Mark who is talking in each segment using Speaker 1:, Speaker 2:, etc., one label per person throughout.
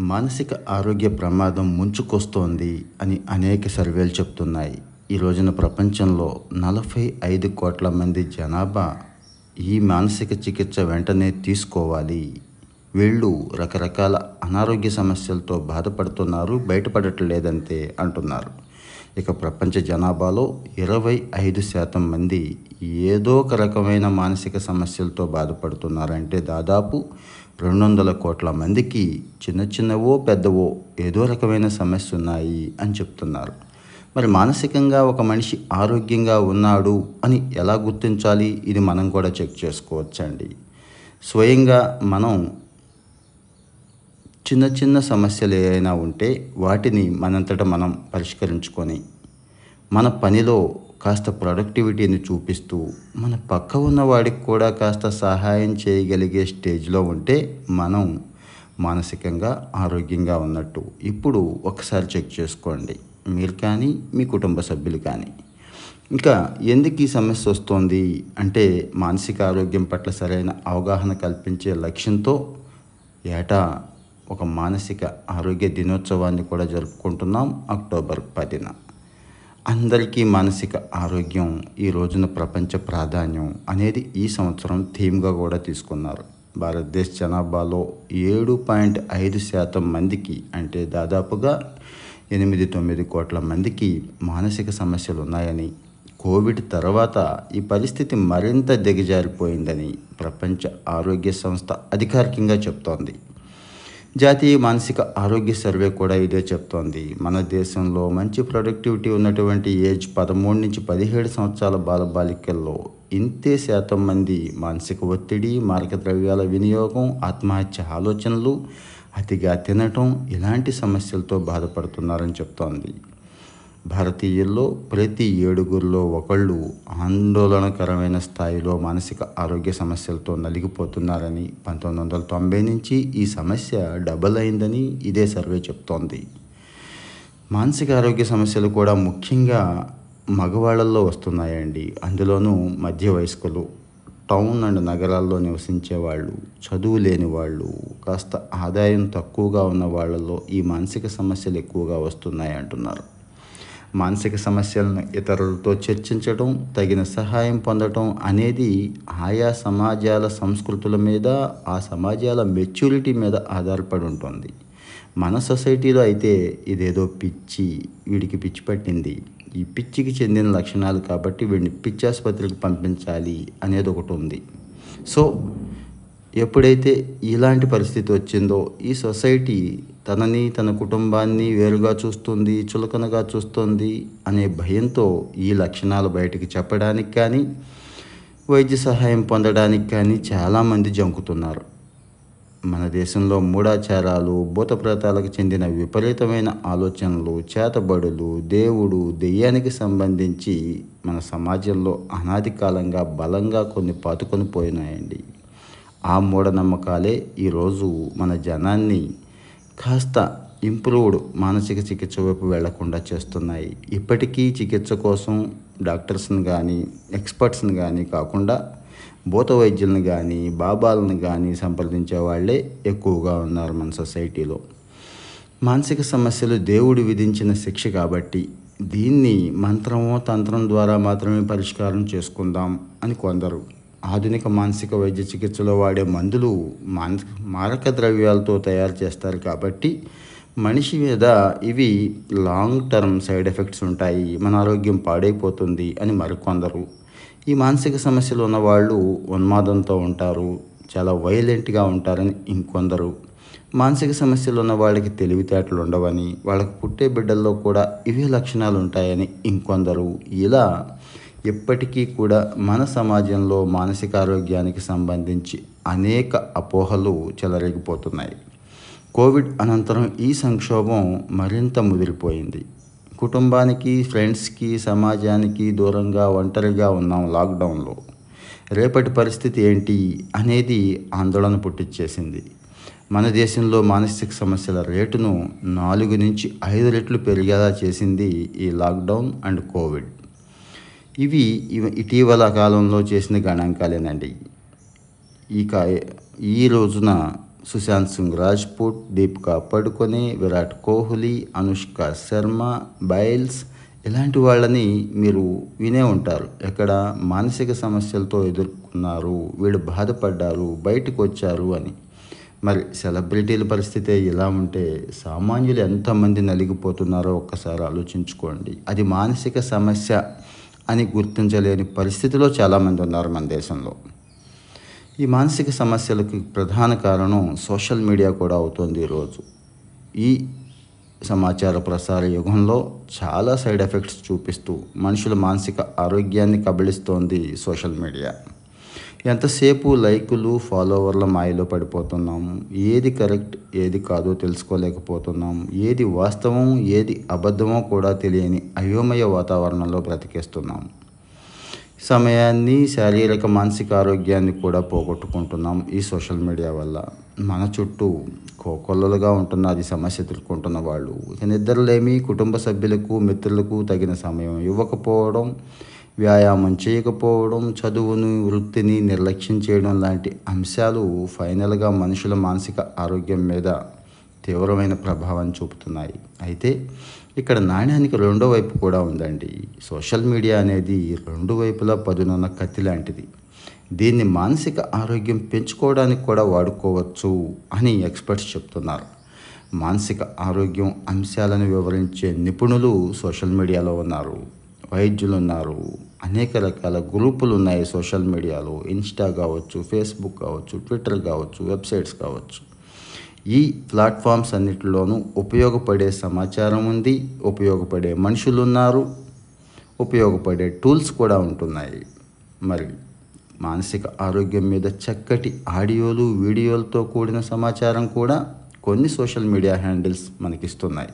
Speaker 1: మానసిక ఆరోగ్య ప్రమాదం ముంచుకొస్తోంది అని అనేక సర్వేలు చెప్తున్నాయి. ఈ రోజున ప్రపంచంలో నలభై ఐదు కోట్ల మంది జనాభా ఈ మానసిక చికిత్స వెంటనే తీసుకోవాలి. వీళ్ళు రకరకాల అనారోగ్య సమస్యలతో బాధపడుతున్నారు బయటపడట్లేదంతే అంటున్నారు. ఇక ప్రపంచ జనాభాలో ఇరవై ఐదు శాతం మంది ఏదో ఒక రకమైన మానసిక సమస్యలతో బాధపడుతున్నారంటే దాదాపు రెండు వందల కోట్ల మందికి చిన్న చిన్నవో పెద్దవో ఏదో రకమైన సమస్య ఉన్నాయి అని చెప్తున్నారు. మరి మానసికంగా ఒక మనిషి ఆరోగ్యంగా ఉన్నాడు అని ఎలా గుర్తించాలి? ఇది మనం కూడా చెక్ చేసుకోవచ్చండి. స్వయంగా మనం చిన్న చిన్న సమస్యలు ఏవైనా ఉంటే వాటిని మనంతట మనం పరిష్కరించుకొని మన పనిలో కాస్త ప్రొడక్టివిటీని చూపిస్తూ మన పక్క ఉన్న వాడికి కూడా కాస్త సహాయం చేయగలిగే స్టేజ్లో ఉంటే మనం మానసికంగా ఆరోగ్యంగా ఉన్నట్టు. ఇప్పుడు ఒకసారి చెక్ చేసుకోండి. మీరు కానీ మీ కుటుంబ సభ్యులు కానీ. ఇంకా ఎందుకు ఈ సమస్య వస్తుంది? అంటే మానసిక ఆరోగ్యం పట్ల సరైన అవగాహన కల్పించే లక్ష్యంతో ఏటా ఒక మానసిక ఆరోగ్య దినోత్సవాన్ని కూడా జరుపుకుంటున్నాం అక్టోబర్ పదిన. అందరికీ మానసిక ఆరోగ్యం ఈ రోజున ప్రపంచ ప్రాధాన్యం అనేది ఈ సంవత్సరం థీమ్గా కూడా తీసుకున్నారు. భారతదేశ జనాభాలో ఏడు పాయింట్ ఐదు శాతం మందికి అంటే దాదాపుగా ఎనిమిది తొమ్మిది కోట్ల మందికి మానసిక సమస్యలు ఉన్నాయని కోవిడ్ తర్వాత ఈ పరిస్థితి మరింత దిగజారిపోయిందని ప్రపంచ ఆరోగ్య సంస్థ అధికారికంగా చెప్తోంది. జాతీయ మానసిక ఆరోగ్య సర్వే కూడా ఇదే చెప్తోంది. మన దేశంలో మంచి ప్రొడక్టివిటీ ఉన్నటువంటి ఏజ్ పదమూడు నుంచి పదిహేడు సంవత్సరాల బాలబాలికల్లో ఇంతే శాతం మంది మానసిక ఒత్తిడి మార్గద్రవ్యాల వినియోగం ఆత్మహత్య ఆలోచనలు అతిగా తినటం ఇలాంటి సమస్యలతో బాధపడుతున్నారని చెప్తోంది. భారతీయుల్లో ప్రతి ఏడుగురిలో ఒకళ్ళు ఆందోళనకరమైన స్థాయిలో మానసిక ఆరోగ్య సమస్యలతో నలిగిపోతున్నారని పంతొమ్మిది వందల తొంభై నుంచి ఈ సమస్య డబల్ అయిందని ఇదే సర్వే చెప్తోంది. మానసిక ఆరోగ్య సమస్యలు కూడా ముఖ్యంగా మగవాళ్ళల్లో వస్తున్నాయండి. అందులోనూ మధ్య వయస్కులు టౌన్ అండ్ నగరాల్లో నివసించే వాళ్ళు చదువు లేని వాళ్ళు కాస్త ఆదాయం తక్కువగా ఉన్న వాళ్ళలో ఈ మానసిక సమస్యలు ఎక్కువగా వస్తున్నాయి అంటున్నారు మానసిక సమస్యలను ఇతరులతో చర్చించడం తగిన సహాయం పొందడం అనేది ఆయా సమాజాల సంస్కృతుల మీద ఆ సమాజాల మెచ్యూరిటీ మీద ఆధారపడి ఉంటుంది. మన సొసైటీలో అయితే ఇదేదో పిచ్చి వీడికి పిచ్చి పట్టింది. ఈ పిచ్చికి చెందిన లక్షణాలు కాబట్టి వీడిని పిచ్చి ఆసుపత్రికి పంపించాలి అనేది ఒకటి ఉంది. సో ఎప్పుడైతే ఇలాంటి పరిస్థితి వచ్చిందో ఈ సొసైటీ తనని తన కుటుంబాన్ని వేరుగా చూస్తుంది చులకనగా చూస్తుంది అనే భయంతో ఈ లక్షణాలు బయటికి చెప్పడానికి కానీ వైద్య సహాయం పొందడానికి కానీ చాలామంది జంకుతున్నారు. మన దేశంలో మూఢాచారాలు భూతప్రేతాలకు చెందిన విపరీతమైన ఆలోచనలు చేతబడులు దేవుడు దెయ్యానికి సంబంధించి మన సమాజంలో అనాది కాలంగా బలంగా కొన్ని పాతుకొని పోయినాయండి. ఆ మూఢనమ్మకాలే ఈరోజు మన జనాన్ని కాస్త ఇంప్రూవ్డ్ మానసిక చికిత్స వైపు వెళ్ళకుండా చేస్తున్నాయి. ఇప్పటికీ చికిత్స కోసం డాక్టర్స్ని కానీ ఎక్స్పర్ట్స్ని కానీ కాకుండా భూత వైద్యులను కానీ బాబాలను కానీ సంప్రదించే వాళ్ళే ఎక్కువగా ఉన్నారు మన సొసైటీలో. మానసిక సమస్యలు దేవుడు విధించిన శిక్ష కాబట్టి దీన్ని మంత్రమో తంత్రం ద్వారా మాత్రమే పరిష్కారం చేసుకుందాం అని కొందరు ఆధునిక మానసిక వైద్య చికిత్సలో వాడే మందులు మాన మారక ద్రవ్యాలతో తయారు చేస్తారు కాబట్టి మనిషి మీద ఇవి లాంగ్ టర్మ్ సైడ్ ఎఫెక్ట్స్ ఉంటాయి. మన ఆరోగ్యం పాడైపోతుంది అని మరికొందరు. ఈ మానసిక సమస్యలు ఉన్నవాళ్ళు ఉన్మాదంతో ఉంటారు. చాలా వైలెంట్గా ఉంటారని ఇంకొందరు. మానసిక సమస్యలు ఉన్న వాళ్ళకి తెలివితేటలు ఉండవని వాళ్ళకి పుట్టే బిడ్డల్లో కూడా ఇవే లక్షణాలు ఉంటాయని ఇంకొందరు. ఇలా ఇప్పటికీ కూడా మన సమాజంలో మానసిక ఆరోగ్యానికి సంబంధించి అనేక అపోహలు చెలరేగిపోతున్నాయి. కోవిడ్ అనంతరం ఈ సంక్షోభం మరింత ముదిరిపోయింది. కుటుంబానికి ఫ్రెండ్స్కి సమాజానికి దూరంగా ఒంటరిగా ఉన్నాం లాక్డౌన్లో. రేపటి పరిస్థితి ఏంటి అనేది ఆందోళన పుట్టించేసింది మన దేశంలో మానసిక సమస్యల రేటును నాలుగు నుంచి ఐదు రెట్లు పెరిగేలా చేసింది ఈ లాక్డౌన్ అండ్ కోవిడ్. ఇవి ఇటీవల కాలంలో చేసిన గణాంకాలేనండి. ఇక ఈ రోజున సుశాంత్ సింగ్ రాజ్పూట్ దీపికా పడుకొని విరాట్ కోహ్లీ అనుష్క శర్మ బైల్స్ ఇలాంటి వాళ్ళని మీరు వినే ఉంటారు. ఎక్కడ మానసిక సమస్యలతో ఎదుర్కొన్నారు వీళ్ళు బాధపడ్డారు బయటకు వచ్చారు అని. మరి సెలబ్రిటీల పరిస్థితి ఇలా ఉంటే సామాన్యులు ఎంతమంది నలిగిపోతున్నారో ఒక్కసారి ఆలోచించుకోండి. అది మానసిక సమస్య. అని గుర్తించలేని పరిస్థితిలో చాలామంది ఉన్నారు మన దేశంలో. ఈ మానసిక సమస్యలకు ప్రధాన కారణం సోషల్ మీడియా కూడా అవుతుంది ఈరోజు ఈ సమాచార ప్రసార యుగంలో చాలా సైడ్ ఎఫెక్ట్స్ చూపిస్తూ మనుషుల మానసిక ఆరోగ్యాన్ని కబళిస్తోంది సోషల్ మీడియా. ఎంతసేపు లైకులు ఫాలోవర్ల మాయలో పడిపోతున్నాము ఏది కరెక్ట్ ఏది కాదో తెలుసుకోలేకపోతున్నాం. ఏది వాస్తవం ఏది అబద్ధమో కూడా తెలియని అయోమయ వాతావరణంలో బ్రతికేస్తున్నాం. సమయాన్ని శారీరక మానసిక ఆరోగ్యాన్ని కూడా పోగొట్టుకుంటున్నాం ఈ సోషల్ మీడియా వల్ల. మన చుట్టూ కోకొల్లలుగా ఉంటున్న అది సమస్య ఎదుర్కొంటున్న వాళ్ళు. ఇక నిద్రలేమి కుటుంబ సభ్యులకు మిత్రులకు తగిన సమయం ఇవ్వకపోవడం వ్యాయామం చేయకపోవడం చదువును వృత్తిని నిర్లక్ష్యం చేయడం లాంటి అంశాలు ఫైనల్గా మనుషుల మానసిక ఆరోగ్యం మీద తీవ్రమైన ప్రభావం చూపుతున్నాయి. అయితే ఇక్కడ నాణ్యానికి రెండో వైపు కూడా ఉందండి. సోషల్ మీడియా అనేది రెండు వైపులా పదునున్న కత్తి లాంటిది. దీన్ని మానసిక ఆరోగ్యం పెంచుకోవడానికి కూడా వాడుకోవచ్చు అని ఎక్స్పర్ట్స్ చెప్తున్నారు. మానసిక ఆరోగ్యం అంశాలను వివరించే నిపుణులు సోషల్ మీడియాలో ఉన్నారు. వైద్యులు ఉన్నారు అనేక రకాల గ్రూపులు ఉన్నాయి సోషల్ మీడియాలో. ఇన్స్టా కావచ్చు ఫేస్బుక్ కావచ్చు ట్విట్టర్ కావచ్చు వెబ్సైట్స్ కావచ్చు. ఈ ప్లాట్ఫామ్స్ అన్నిటిలోనూ ఉపయోగపడే సమాచారం ఉంది. ఉపయోగపడే మనుషులు ఉన్నారు ఉపయోగపడే టూల్స్ కూడా ఉంటున్నాయి. మరి మానసిక ఆరోగ్యం మీద చక్కటి ఆడియోలు వీడియోలతో కూడిన సమాచారం కూడా కొన్ని సోషల్ మీడియా హ్యాండిల్స్ మనకిస్తున్నాయి.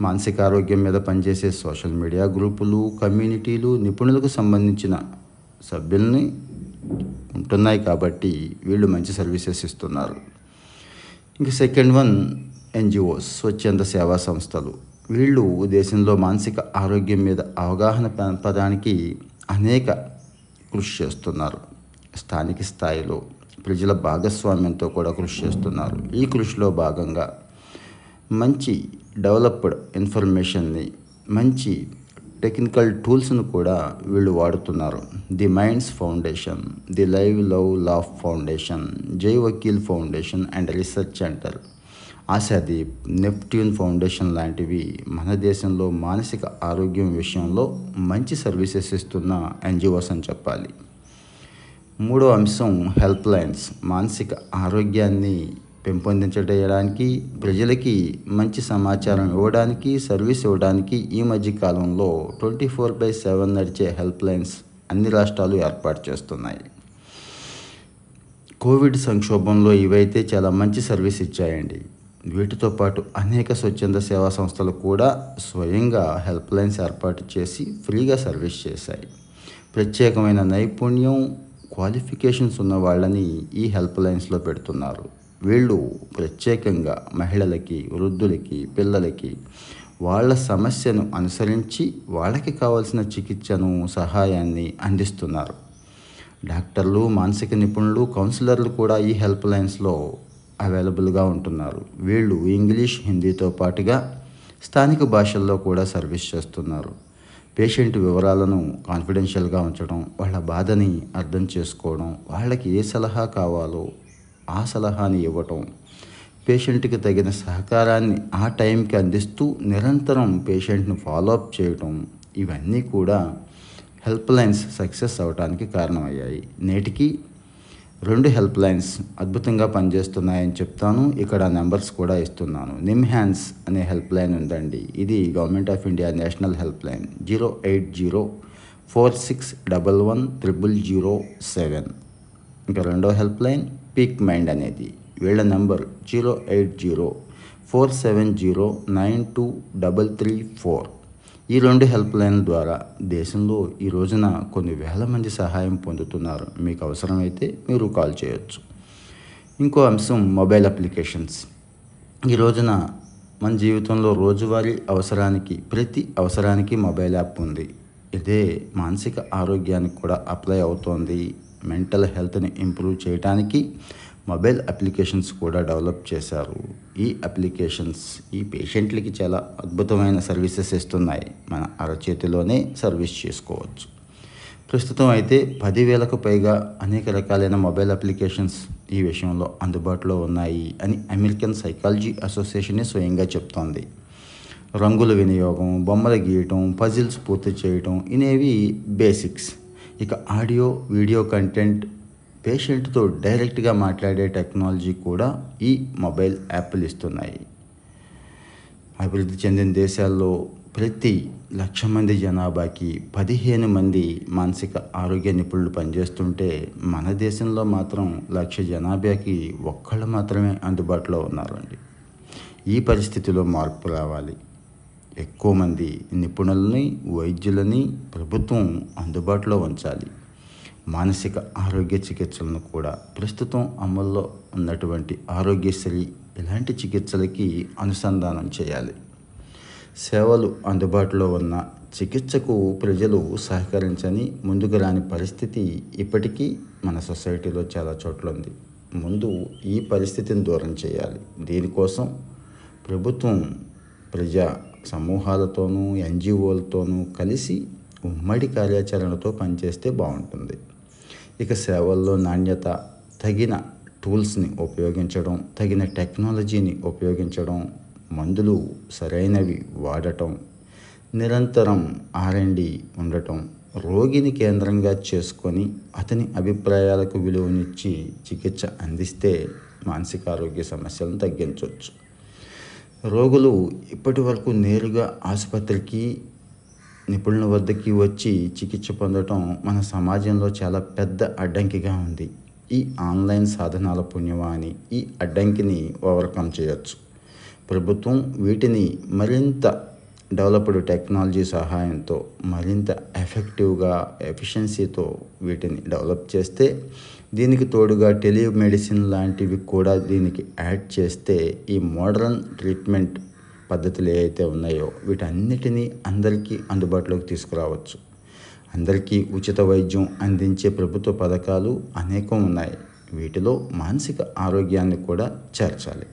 Speaker 1: మానసిక ఆరోగ్యం మీద పనిచేసే సోషల్ మీడియా గ్రూపులు కమ్యూనిటీలు నిపుణులకు సంబంధించిన సభ్యుల్ని ఉంటున్నాయి కాబట్టి వీళ్ళు మంచి సర్వీసెస్ ఇస్తున్నారు. ఇంకా సెకండ్ వన్ ఎన్జిఓస్ స్వచ్ఛంద సేవా సంస్థలు. వీళ్ళు దేశంలో మానసిక ఆరోగ్యం మీద అవగాహన పెంపడానికి అనేక కృషి చేస్తున్నారు. స్థానిక స్థాయిలో ప్రజల భాగస్వామ్యంతో కూడా కృషి చేస్తున్నారు. ఈ కృషిలో భాగంగా మంచి డెవలప్డ్ ఇన్ఫర్మేషన్ని మంచి టెక్నికల్ టూల్స్ను కూడా వీళ్ళు వాడుతున్నారు. The Minds Foundation the Live Love Laugh Foundation Jai Vakil Foundation and Research Centre Ashadeep Neptune Foundation లాంటివి మన దేశంలో మానసిక ఆరోగ్యం విషయంలో మంచి సర్వీసెస్ ఇస్తున్న ఎన్జిఓస్ అని చెప్పాలి. మూడో అంశం హెల్ప్ లైన్స్ మానసిక ఆరోగ్యాన్ని పెంపొందించడానికి ప్రజలకి మంచి సమాచారం ఇవ్వడానికి సర్వీస్ ఇవ్వడానికి ఈ మధ్య కాలంలో ట్వంటీ ఫోర్ బై సెవెన్ నడిచే హెల్ప్ లైన్స్ అన్ని రాష్ట్రాలు ఏర్పాటు చేస్తున్నాయి. కోవిడ్ సంక్షోభంలో ఇవైతే చాలా మంచి సర్వీస్ ఇచ్చాయండి. వీటితో పాటు అనేక స్వచ్ఛంద సేవా సంస్థలు కూడా స్వయంగా హెల్ప్ లైన్స్ ఏర్పాటు చేసి ఫ్రీగా సర్వీస్ చేశాయి. ప్రత్యేకమైన నైపుణ్యం క్వాలిఫికేషన్స్ ఉన్న వాళ్ళని ఈ హెల్ప్ లైన్స్లో పెడుతున్నారు. వీళ్ళు ప్రత్యేకంగా మహిళలకి వృద్ధులకి పిల్లలకి వాళ్ళ సమస్యను అనుసరించి వాళ్ళకి కావాల్సిన చికిత్సను సహాయాన్ని అందిస్తున్నారు. డాక్టర్లు మానసిక నిపుణులు కౌన్సిలర్లు కూడా ఈ హెల్ప్ లైన్స్లో అవైలబుల్గా ఉంటున్నారు. వీళ్ళు ఇంగ్లీష్ హిందీతో పాటుగా స్థానిక భాషల్లో కూడా సర్వీస్ చేస్తున్నారు. పేషెంట్ వివరాలను కాన్ఫిడెన్షియల్గా ఉంచడం వాళ్ళ బాధని అర్థం చేసుకోవడం వాళ్ళకి ఏ సలహా కావాలో ఆ సలహాని ఇవ్వటం పేషెంట్కి తగిన సహకారాన్ని ఆ టైంకి అందిస్తూ నిరంతరం పేషెంట్ను ఫాలోఅప్ చేయటం ఇవన్నీ కూడా హెల్ప్ లైన్స్ సక్సెస్ అవడానికి కారణమయ్యాయి. నేటికి రెండు హెల్ప్ లైన్స్ అద్భుతంగా పనిచేస్తున్నాయని చెప్తాను. ఇక్కడ నెంబర్స్ కూడా ఇస్తున్నాను. నిమ్ హ్యాండ్స్ అనే హెల్ప్ లైన్ ఉందండి. ఇది government of India national help line. Zero eight zero four six double one triple zero seven. ఇంకా రెండో హెల్ప్ లైన్ పీక్ మైండ్ అనేది. వీళ్ళ number zero eight zero four seven zero nine two double three four. ఈ రెండు help లైన్ల ద్వారా దేశంలో ఈ రోజున కొన్ని వేల మంది సహాయం పొందుతున్నారు. మీకు అవసరమైతే మీరు కాల్ చేయొచ్చు. ఇంకో అంశం మొబైల్ అప్లికేషన్స్. ఈ రోజున మన జీవితంలో రోజువారీ అవసరానికి ప్రతి అవసరానికి మొబైల్ యాప్ ఉంది. ఇదే మానసిక ఆరోగ్యానికి కూడా అప్లై అవుతోంది. మెంటల్ హెల్త్ని ఇంప్రూవ్ చేయడానికి మొబైల్ అప్లికేషన్స్ కూడా డెవలప్ చేశారు. ఈ అప్లికేషన్స్ ఈ పేషెంట్లకి చాలా అద్భుతమైన సర్వీసెస్ ఇస్తున్నాయి. మన అరచేతిలోనే సర్వీస్ చేసుకోవచ్చు. ప్రస్తుతం అయితే పదివేలకు పైగా అనేక రకాలైన మొబైల్ అప్లికేషన్స్ ఈ విషయంలో అందుబాటులో ఉన్నాయి అని అమెరికన్ సైకాలజీ అసోసియేషనే స్వయంగా చెప్తోంది. రంగుల వినియోగం బొమ్మలు గీయటం పజిల్స్ పూర్తి చేయటం ఇనేవి బేసిక్స్. ఇక ఆడియో వీడియో కంటెంట్ పేషెంట్తో డైరెక్ట్గా మాట్లాడే టెక్నాలజీ కూడా ఈ మొబైల్ యాప్లు ఇస్తున్నాయి. అభివృద్ధి చెందిన దేశాల్లో ప్రతి లక్ష మంది జనాభాకి పదిహేను మంది మానసిక ఆరోగ్య నిపుణులు పనిచేస్తుంటే మన దేశంలో మాత్రం లక్ష జనాభాకి ఒక్కళ్ళు మాత్రమే అందుబాటులో ఉన్నారండి. ఈ పరిస్థితిలో మార్పు రావాలి. ఎక్కువ మంది నిపుణులని వైద్యులని ప్రభుత్వం అందుబాటులో ఉంచాలి. మానసిక ఆరోగ్య చికిత్సలను కూడా ప్రస్తుతం అమల్లో ఉన్నటువంటి ఆరోగ్యశ్రీ ఇలాంటి చికిత్సలకి అనుసంధానం చేయాలి. సేవలు అందుబాటులో ఉన్న చికిత్సకు ప్రజలు సహకరించని ముందుకు రాని పరిస్థితి ఇప్పటికీ మన సొసైటీలో చాలా చోట్ల ఉంది ముందు ఈ పరిస్థితిని దూరం చేయాలి. దీనికోసం ప్రభుత్వం ప్రజా సమూహాలతోనూ ఎన్జిఓలతోనూ కలిసి ఉమ్మడి కార్యాచరణతో పనిచేస్తే బాగుంటుంది. ఇక సేవల్లో నాణ్యత తగిన టూల్స్ని ఉపయోగించడం తగిన టెక్నాలజీని ఉపయోగించడం మందులు సరైనవి వాడటం నిరంతరం ఆర్ఎండి ఉండటం రోగిని కేంద్రంగా చేసుకొని అతని అభిప్రాయాలకు విలువనిచ్చి చికిత్స అందిస్తే మానసిక ఆరోగ్య సమస్యలను తగ్గించవచ్చు రోగులు ఇప్పటి వరకు నేరుగా ఆసుపత్రికి నిపుణుల వద్దకి వచ్చి చికిత్స పొందటం మన సమాజంలో చాలా పెద్ద అడ్డంకిగా ఉంది. ఈ ఆన్లైన్ సాధనాల పుణ్యవాణి ఈ అడ్డంకిని ఓవర్కమ్ చేయొచ్చు. ప్రభుత్వం వీటిని మరింత డెవలప్డ్ టెక్నాలజీ సహాయంతో మరింత ఎఫెక్టివ్గా ఎఫిషియన్సీతో వీటిని డెవలప్ చేస్తే దీనికి తోడుగా టెలిమెడిసిన్ లాంటివి కూడా దీనికి యాడ్ చేస్తే ఈ మోడర్న్ ట్రీట్మెంట్ పద్ధతులు ఏవైతే ఉన్నాయో వీటన్నిటినీ అందరికీ అందుబాటులోకి తీసుకురావచ్చు. అందరికీ ఉచిత వైద్యం అందించే ప్రభుత్వ పథకాలు అనేకం ఉన్నాయి. వీటిలో మానసిక ఆరోగ్యాన్ని కూడా చేర్చాలి.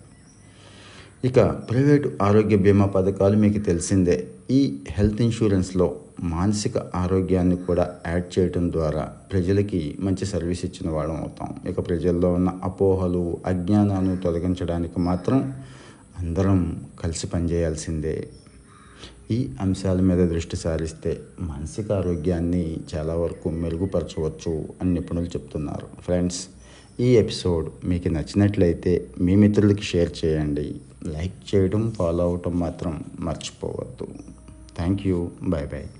Speaker 1: ఇక ప్రైవేటు ఆరోగ్య బీమా పథకాలు మీకు తెలిసిందే. ఈ హెల్త్ ఇన్సూరెన్స్లో మానసిక ఆరోగ్యాన్ని కూడా యాడ్ చేయటం ద్వారా ప్రజలకి మంచి సర్వీస్ ఇచ్చిన వాళ్ళం అవుతాం. ఇక ప్రజల్లో ఉన్న అపోహలు అజ్ఞానాన్ని తొలగించడానికి మాత్రం అందరం కలిసి పనిచేయాల్సిందే. ఈ అంశాల మీద దృష్టి సారిస్తే మానసిక ఆరోగ్యాన్ని చాలా వరకు మెరుగుపరచవచ్చు అని నిపుణులు చెప్తున్నారు. ఫ్రెండ్స్ ఈ ఎపిసోడ్ మీకు నచ్చినట్లయితే మీ మిత్రులకి షేర్ చేయండి. లైక్ చేయడం ఫాలో అవటం మాత్రం మర్చిపోవద్దు. Thank you. Bye bye.